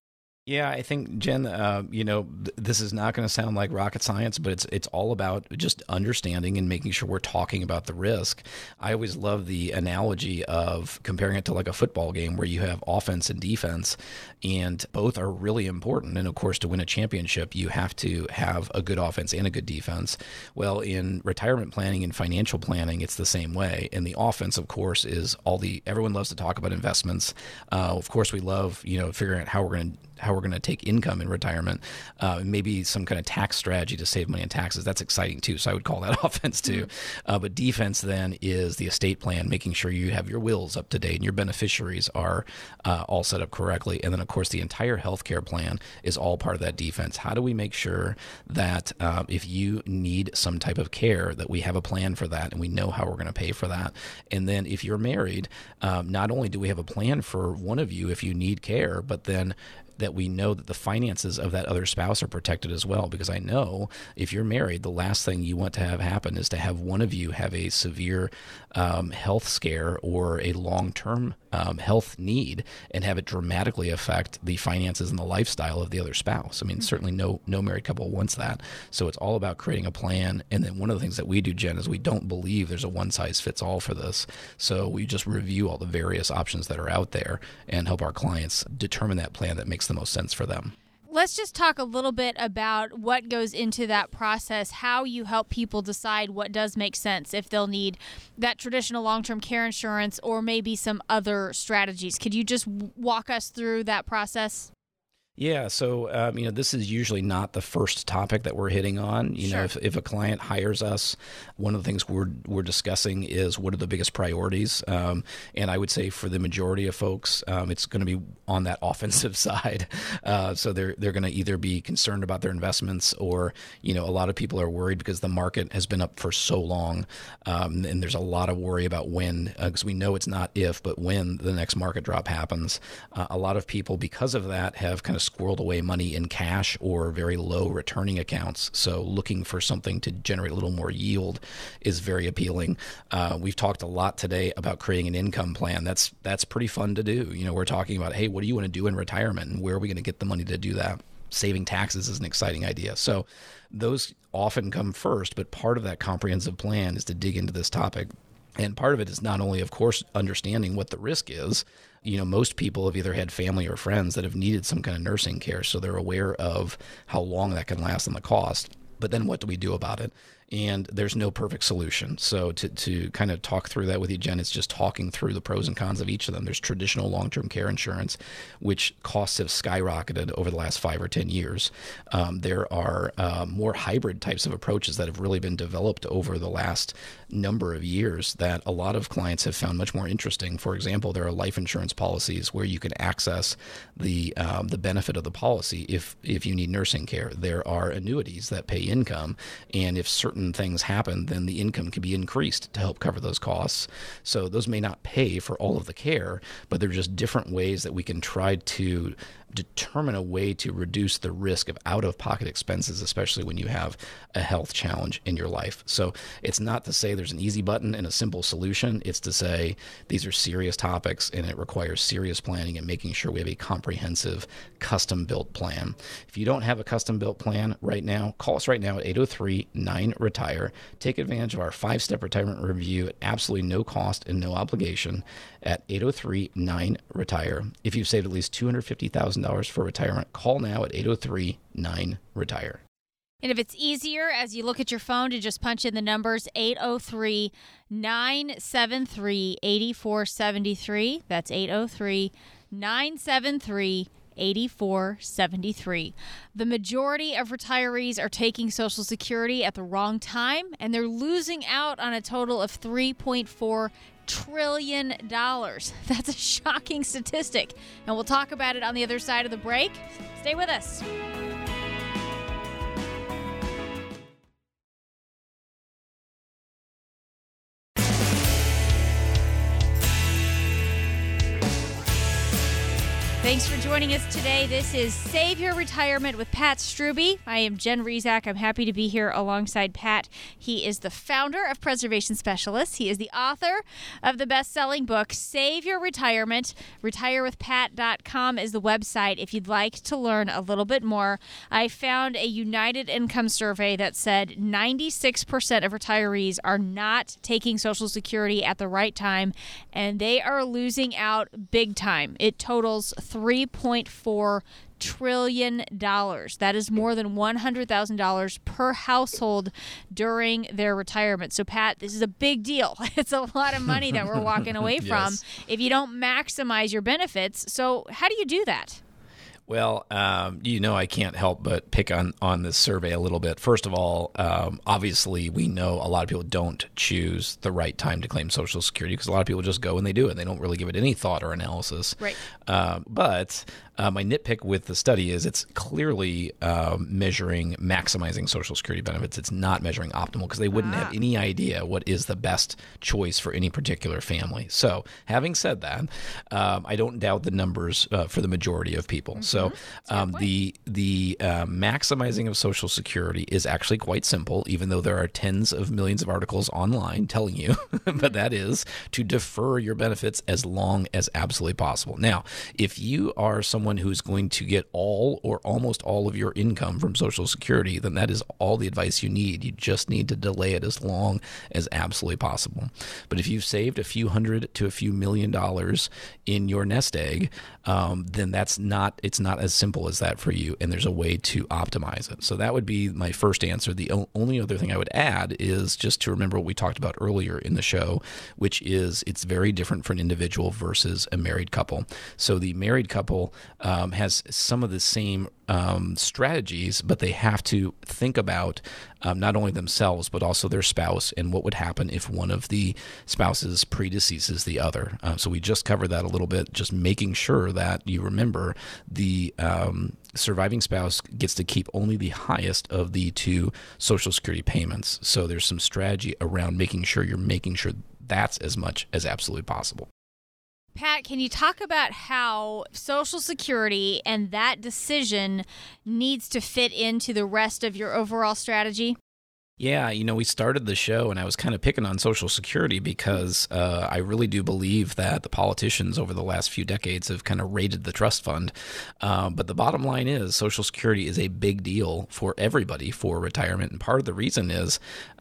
Yeah, I think Jen, uh, you know, th- this is not going to sound like rocket science, but it's it's all about just understanding and making sure we're talking about the risk. I always love the analogy of comparing it to like a football game where you have offense and defense, and both are really important. And of course, to win a championship, you have to have a good offense and a good defense. Well, in retirement planning and financial planning, it's the same way. And the offense, of course, is all the everyone loves to talk about investments. Uh, of course, we love you know figuring out how we're going to how we're going to take income in retirement, uh, maybe some kind of tax strategy to save money in taxes. That's exciting too. So I would call that [LAUGHS] offense too. Mm-hmm. Uh, but defense then is the estate plan, making sure you have your wills up to date and your beneficiaries are uh, all set up correctly. And then, of course, the entire healthcare plan is all part of that defense. How do we make sure that uh, if you need some type of care, that we have a plan for that and we know how we're going to pay for that? And then if you're married, um, not only do we have a plan for one of you if you need care, but then that we know that the finances of that other spouse are protected as well. Because I know if you're married, the last thing you want to have happen is to have one of you have a severe um, health scare or a long term um, health need and have it dramatically affect the finances and the lifestyle of the other spouse. I mean, mm-hmm. certainly no no married couple wants that. So it's all about creating a plan. And then one of the things that we do, Jen, is we don't believe there's a one size fits all for this. So we just review all the various options that are out there and help our clients determine that plan that makes the most sense for them let's just talk a little bit about what goes into that process, how you help people decide what does make sense, if they'll need that traditional long term care insurance or maybe some other strategies. Could you just walk us through that process? Yeah, so um, you know this is usually not the first topic that we're hitting on. You sure. know, if, if a client hires us, one of the things we're we're discussing is what are the biggest priorities. Um, and I would say for the majority of folks, um, it's going to be on that [LAUGHS] offensive side. Uh, so they're they're going to either be concerned about their investments, or you know, a lot of people are worried because the market has been up for so long, um, and there's a lot of worry about when, because uh, we know it's not if, but when the next market drop happens. Uh, a lot of people, because of that, have kind of squirreled away money in cash or very low returning accounts. So looking for something to generate a little more yield is very appealing. Uh, we've talked a lot today about creating an income plan. That's that's pretty fun to do. You know, we're talking about hey, what do you want to do in retirement, and where are we going to get the money to do that? Saving taxes is an exciting idea. So those often come first, but part of that comprehensive plan is to dig into this topic. And part of it is not only, of course, understanding what the risk is, you know, most people have either had family or friends that have needed some kind of nursing care, so they're aware of how long that can last and the cost. But then what do we do about it? And there's no perfect solution. So to, to kind of talk through that with you, Jen, it's just talking through the pros and cons of each of them. There's traditional long-term care insurance, which costs have skyrocketed over the last five or ten years. Um, there are uh, more hybrid types of approaches that have really been developed over the last number of years that a lot of clients have found much more interesting. For example, there are life insurance policies where you can access the um, the benefit of the policy if if you need nursing care. There are annuities that pay income, and if certain certain things happen, then the income can be increased to help cover those costs. So those may not pay for all of the care, but they're just different ways that we can try to determine a way to reduce the risk of out of pocket expenses, especially when you have a health challenge in your life. So it's not to say there's an easy button and a simple solution. It's to say these are serious topics and it requires serious planning and making sure we have a comprehensive custom built plan. If you don't have a custom built plan right now, call us right now at 803 9 Retire. Take advantage of our five step retirement review at absolutely no cost and no obligation at 803 9 Retire. If you've saved at least $250,000 for retirement, call now at 803 9 Retire. And if it's easier as you look at your phone to just punch in the numbers 803 973 8473, that's 803 973 8473. The majority of retirees are taking Social Security at the wrong time, and they're losing out on a total of 3.4 trillion dollars. [LAUGHS] That's a shocking statistic. And we'll talk about it on the other side of the break. Stay with us. Thanks for joining us today. This is Save Your Retirement with Pat Strubbe. I am Jen Rizak. I'm happy to be here alongside Pat. He is the founder of Preservation Specialists. He is the author of the best selling book, Save Your Retirement. RetireWithPat.com is the website if you'd like to learn a little bit more. I found a United Income survey that said 96% of retirees are not taking Social Security at the right time, and they are losing out big time. It totals 3.4 trillion dollars. That is more than $100,000 per household during their retirement. So Pat, this is a big deal. [LAUGHS] It's a lot of money that we're walking away [LAUGHS] from if you don't maximize your benefits. So how do you do that? Well, um, you know, I can't help but pick on on this survey a little bit. First of all, um, obviously, we know a lot of people don't choose the right time to claim Social Security because a lot of people just go and they do it. They don't really give it any thought or analysis. Right. Um, but uh, my nitpick with the study is it's clearly um, measuring maximizing Social Security benefits. It's not measuring optimal because they wouldn't have any idea what is the best choice for any particular family. So, having said that, um, I don't doubt the numbers uh, for the majority of people. So, um, the the uh, maximizing of Social Security is actually quite simple, even though there are tens of millions of articles online telling you. [LAUGHS] but that is to defer your benefits as long as absolutely possible. Now, if you are someone who's going to get all or almost all of your income from Social Security, then that is all the advice you need. You just need to delay it as long as absolutely possible. But if you've saved a few hundred to a few million dollars in your nest egg, um, then that's not it's not as simple as that for you, and there's a way to optimize it. So that would be my first answer. The o- only other thing I would add is just to remember what we talked about earlier in the show, which is it's very different for an individual versus a married couple. So the married couple um, has some of the same um, strategies, but they have to think about um, not only themselves but also their spouse and what would happen if one of the spouses predeceases the other. Uh, so we just covered that a little bit, just making sure that you remember the um, surviving spouse gets to keep only the highest of the two Social Security payments. So there's some strategy around making sure you're making sure that's as much as absolutely possible. Pat, can you talk about how Social Security and that decision needs to fit into the rest of your overall strategy? Yeah, you know, we started the show and I was kind of picking on Social Security because uh, I really do believe that the politicians over the last few decades have kind of raided the trust fund. Uh, but the bottom line is Social Security is a big deal for everybody for retirement. And part of the reason is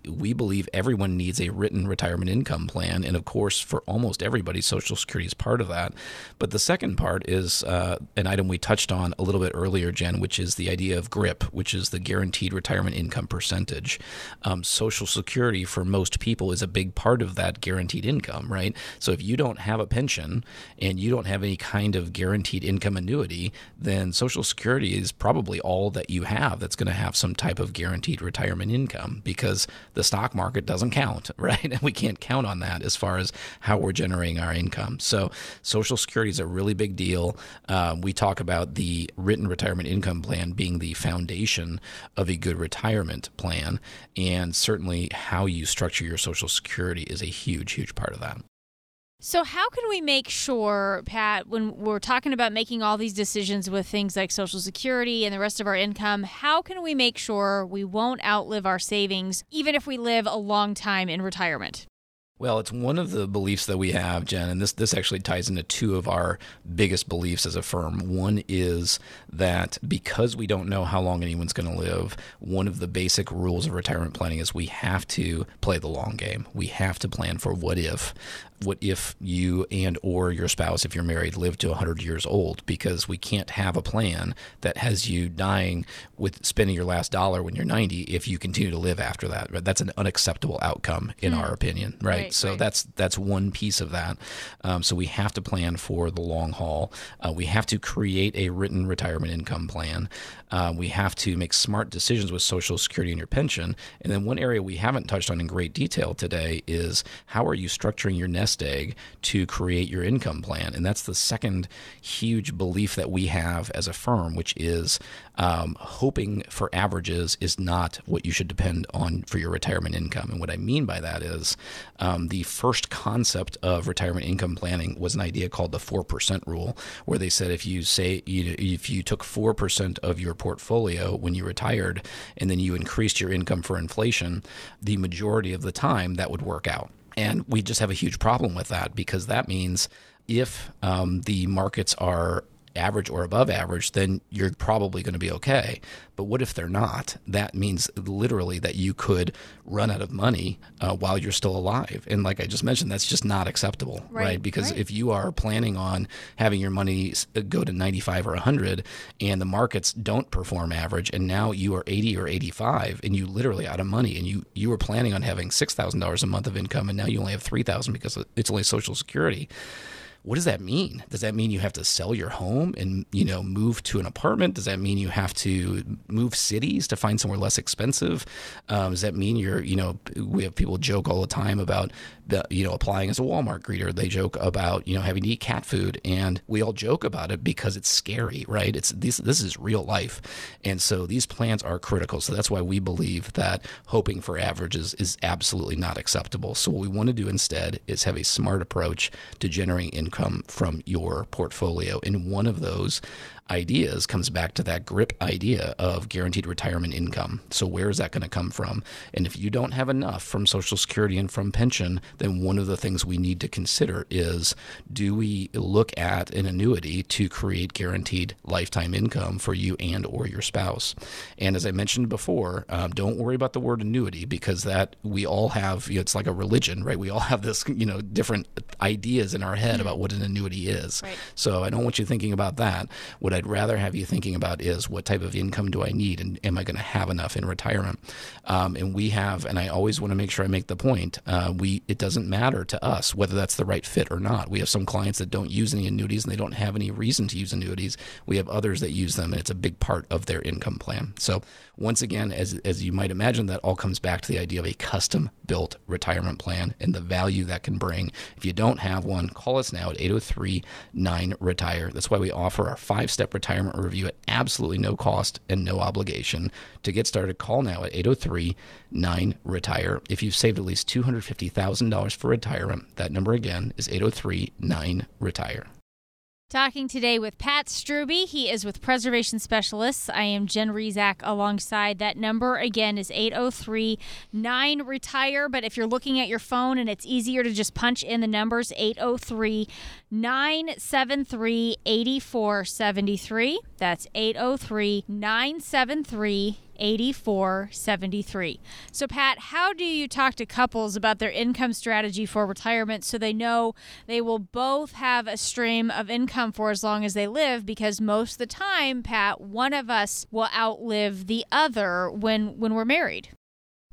we believe everyone needs a written retirement income plan. And of course, for almost everybody, Social Security is part of that. But the second part is uh, an item we touched on a little bit earlier, Jen, which is the idea of GRIP, which is the guaranteed retirement income percentage. Um, Social Security for most people is a big part of that guaranteed income, right? So if you don't have a pension and you don't have any kind of guaranteed income annuity, then Social Security is probably all that you have that's going to have some type of guaranteed retirement income because the stock market doesn't count, [LAUGHS] right? And we can't count on that as far as how we're generating our income. So Social Security is a really big deal. Um, we talk about the written retirement income plan being the foundation of a good retirement plan. And certainly how you structure your Social Security is a huge, huge part of that. So, how can we make sure, Pat, when we're talking about making all these decisions with things like Social Security and the rest of our income, how can we make sure we won't outlive our savings, even if we live a long time in retirement? Well, it's one of the beliefs that we have, Jen, and this this actually ties into two of our biggest beliefs as a firm. One is that because we don't know how long anyone's going to live, one of the basic rules of retirement planning is we have to play the long game. We have to plan for what if. What if you and or your spouse if you're married live to 100 years old because we can't have a plan that has you dying with spending your last dollar when you're 90 if you continue to live after that. Right? That's an unacceptable outcome in our opinion, right? Right, so right. that's that's one piece of that. Um, so we have to plan for the long haul. Uh, we have to create a written retirement income plan. Uh, we have to make smart decisions with Social Security and your pension. And then one area we haven't touched on in great detail today is how are you structuring your nest nest egg to create your income plan. And that's the second huge belief that we have as a firm, which is um, hoping for averages is not what you should depend on for your retirement income. And what I mean by that is um, the first concept of retirement income planning was an idea called the 4% rule, where they said if you say, you, if you took 4% of your portfolio when you retired and then you increased your income for inflation, the majority of the time that would work out. And we just have a huge problem with that because that means if um, the markets are average or above average, then you're probably going to be okay. But what if they're not? That means literally that you could run out of money uh, while you're still alive. And like I just mentioned, that's just not acceptable, right? right? Because right. if you are planning on having your money uh, go to 95 or 100 and the markets don't perform average and now you are 80 or 85 and you literally out of money and you you were planning on having $6,000 a month of income and now you only have 3,000 because it's only social security what does that mean? Does that mean you have to sell your home and you know move to an apartment? Does that mean you have to move cities to find somewhere less expensive? Um, does that mean you're you know we have people joke all the time about the, you know applying as a Walmart greeter. They joke about you know having to eat cat food, and we all joke about it because it's scary, right? It's this this is real life, and so these plans are critical. So that's why we believe that hoping for averages is absolutely not acceptable. So what we want to do instead is have a smart approach to generating income from your portfolio. And one of those ideas comes back to that GRIP idea of guaranteed retirement income. So, where is that going to come from? And if you don't have enough from Social Security and from pension, then one of the things we need to consider is do we look at an annuity to create guaranteed lifetime income for you and or your spouse? And as I mentioned before, um, don't worry about the word annuity because that we all have, you know, it's like a religion, right? We all have this, you know, different ideas in our head about what an annuity is. Right. So I don't want you thinking about that. What I'd rather have you thinking about is what type of income do I need and am I going to have enough in retirement? Um, and we have, and I always want to make sure I make the point, uh, we it doesn't matter to us whether that's the right fit or not. We have some clients that don't use any annuities and they don't have any reason to use annuities. We have others that use them and it's a big part of their income plan. So once again, as, as you might imagine, that all comes back to the idea of a custom built retirement plan and the value that can bring. If you don't have one, call us now at 803 9 Retire. That's why we offer our five step retirement review at absolutely no cost and no obligation. To get started, call now at 803 9 Retire. If you've saved at least $250,000 for retirement, that number again is 803 9 Retire. Talking today with Pat Strubbe. He is with Preservation Specialists. I am Jen Rizak alongside. That number again is 803 9 Retire. But if you're looking at your phone and it's easier to just punch in the numbers 803 973 8473. That's 803 973 8473. So, Pat, how do you talk to couples about their income strategy for retirement so they know they will both have a stream of income for as long as they live? Because most of the time, Pat, one of us will outlive the other when when we're married.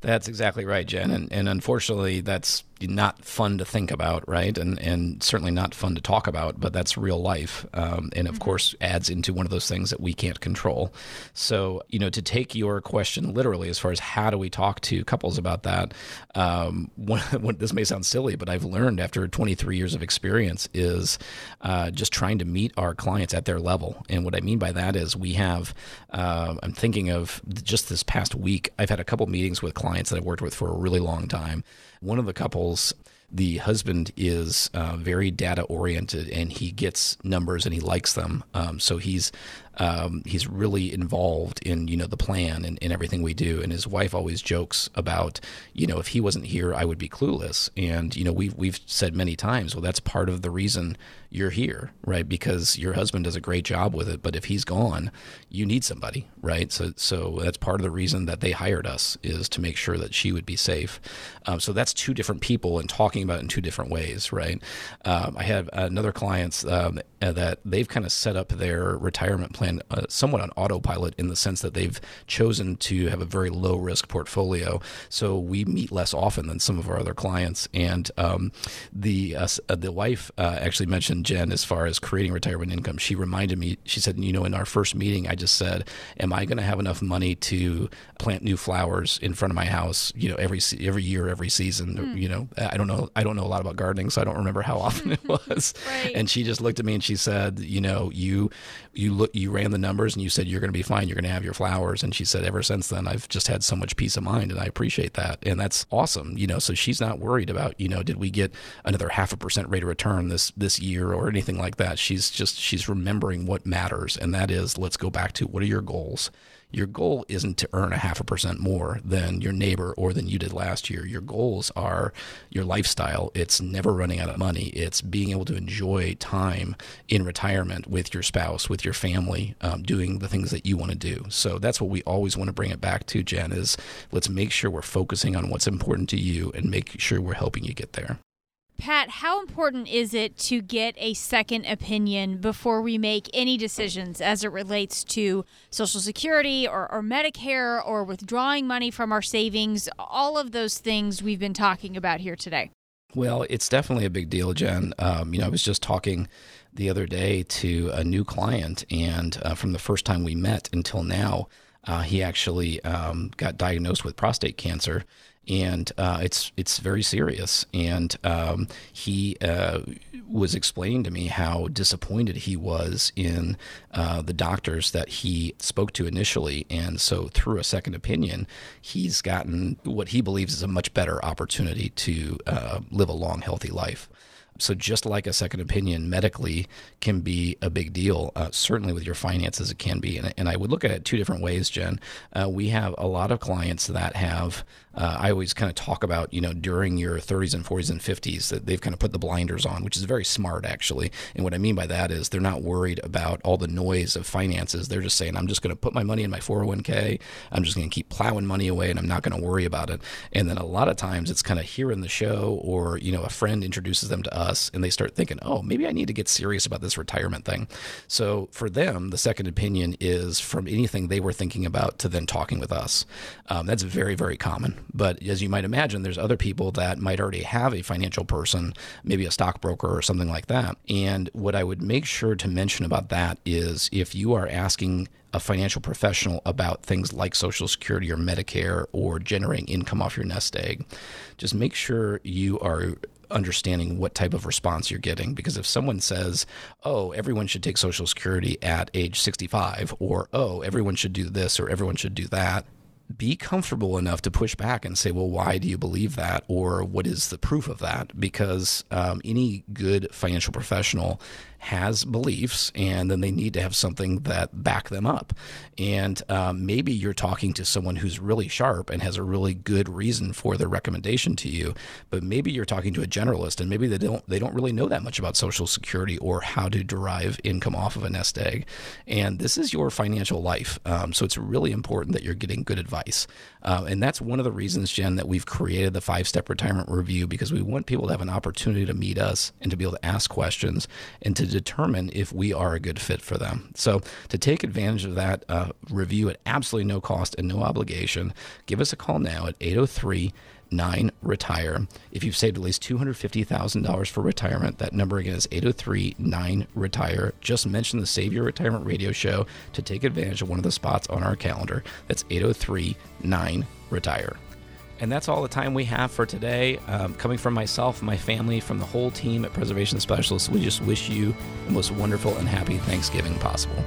That's exactly right, Jen. And, and unfortunately, that's not fun to think about, right? And and certainly not fun to talk about, but that's real life. Um, and of mm-hmm. course, adds into one of those things that we can't control. So, you know, to take your question literally, as far as how do we talk to couples about that, um, [LAUGHS] one, one, this may sound silly, but I've learned after 23 years of experience is uh, just trying to meet our clients at their level. And what I mean by that is we have, uh, I'm thinking of just this past week, I've had a couple meetings with clients that I've worked with for a really long time one of the couples the husband is uh, very data oriented and he gets numbers and he likes them. Um, so he's um, he's really involved in you know the plan and, and, everything we do. And his wife always jokes about you know if he wasn't here, I would be clueless. And you know we've we've said many times, well, that's part of the reason you're here, right? Because your husband does a great job with it, but if he's gone, you need somebody, right? So so that's part of the reason that they hired us is to make sure that she would be safe. Um, so that's two different people and talking about in two different ways, right? Um, I have another clients um, that they've kind of set up their retirement plan plan uh, somewhat on autopilot in the sense that they've chosen to have a very low risk portfolio. So we meet less often than some of our other clients. And um, the uh, uh, the wife uh, actually mentioned Jen as far as creating retirement income. She reminded me. She said, you know, in our first meeting, I just said, "Am I going to have enough money to plant new flowers in front of my house? You know, every every year, every season. Mm. You know, I don't know know I don't know a lot about gardening, so I don't remember how often it [LAUGHS] was. Right. And she just looked at me and she said, you know, you you look you ran the numbers and you said you're going to be fine. You're going to have your flowers. And she said, ever since then, I've just had so much peace of mind, and I appreciate that. And that's awesome. You know, so she's not worried about you know, did we get another half a percent rate of return this this year or anything like that. She's just she's remembering what matters, and that is let's go back to what are your goals your goal isn't to earn a half a percent more than your neighbor or than you did last year. Your goals are your lifestyle. It's never running out of money. It's being able to enjoy time in retirement with your spouse, with your family, um, doing the things that you want to do. So that's what we always want to bring it back to, Jen, is let's make sure we're focusing on what's important to you and make sure we're helping you get there. Pat, how important is it to get a second opinion before we make any decisions as it relates to Social Security or, or, Medicare or withdrawing money from our savings? All of those things we've been talking about here today. Well, it's definitely a big deal, Jen. Um, you know, I was just talking the other day to a new client, and uh, from the first time we met until now, uh, he actually um, got diagnosed with prostate cancer and uh, it's it's very serious. And um, he uh, was explaining to me how disappointed he was in uh, the doctors that he spoke to initially, and so through a second opinion, he's gotten what he believes is a much better opportunity to uh, live a long, healthy life. So, just like a second opinion medically can be a big deal, uh, certainly with your finances, it can be. And, and, I would look at it two different ways, Jen. Uh, we have a lot of clients that have, uh, I always kind of talk about, you know, during your 30s and 40s and 50s, that they've kind of put the blinders on, which is very smart, actually. And what I mean by that is they're not worried about all the noise of finances. They're just saying, I'm just going to put my money in my 401k. I'm just going to keep plowing money away and I'm not going to worry about it. And then a lot of times it's kind of hearing the show or, you know, a friend introduces them to us us and they start thinking, oh, maybe I need to get serious about this retirement thing. So for them, the second opinion is from anything they were thinking about to then talking with us. Um, that's very, very common. But as you might imagine, there's other people that might already have a financial person, maybe a stockbroker or something like that. And what I would make sure to mention about that is if you are asking a financial professional about things like Social Security or Medicare or generating income off your nest egg, just make sure you are understanding what type of response you're getting. Because if someone says, oh, everyone should take Social Security at age 65, or oh, everyone should do this, or everyone should do that, be comfortable enough to push back and say, well, why do you believe that? Or what is the proof of that? Because um, any good financial professional has beliefs and then they need to have something that back them up. And um, maybe you're talking to someone who's really sharp and has a really good reason for their recommendation to you, but maybe you're talking to a generalist and maybe they don't they don't really know that much about Social Security or how to derive income off of a nest egg. And this is your financial life, um, so it's really important that you're getting good advice. Uh, and that's one of the reasons, Jen, that we've created the five step retirement review because we want people to have an opportunity to meet us and to be able to ask questions and to determine if we are a good fit for them. So, to take advantage of that uh, review at absolutely no cost and no obligation, give us a call now at 803 9 retire. If you've saved at least $250,000 for retirement, that number again is 803 9 retire. Just mention the Save Your Retirement radio show to take advantage of one of the spots on our calendar. That's 803 9 retire. And that's all the time we have for today. Um, coming from myself, my family, from the whole team at Preservation Specialists, we just wish you the most wonderful and happy Thanksgiving possible.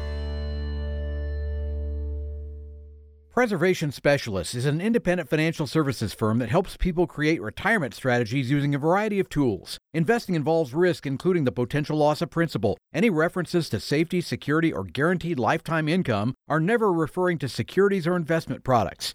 Preservation Specialists is an independent financial services firm that helps people create retirement strategies using a variety of tools. Investing involves risk, including the potential loss of principal. Any references to safety, security, or guaranteed lifetime income are never referring to securities or investment products.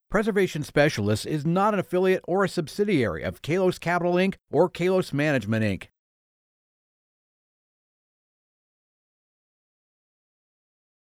Preservation Specialists is not an affiliate or a subsidiary of Kalos Capital Inc. or Kalos Management Inc.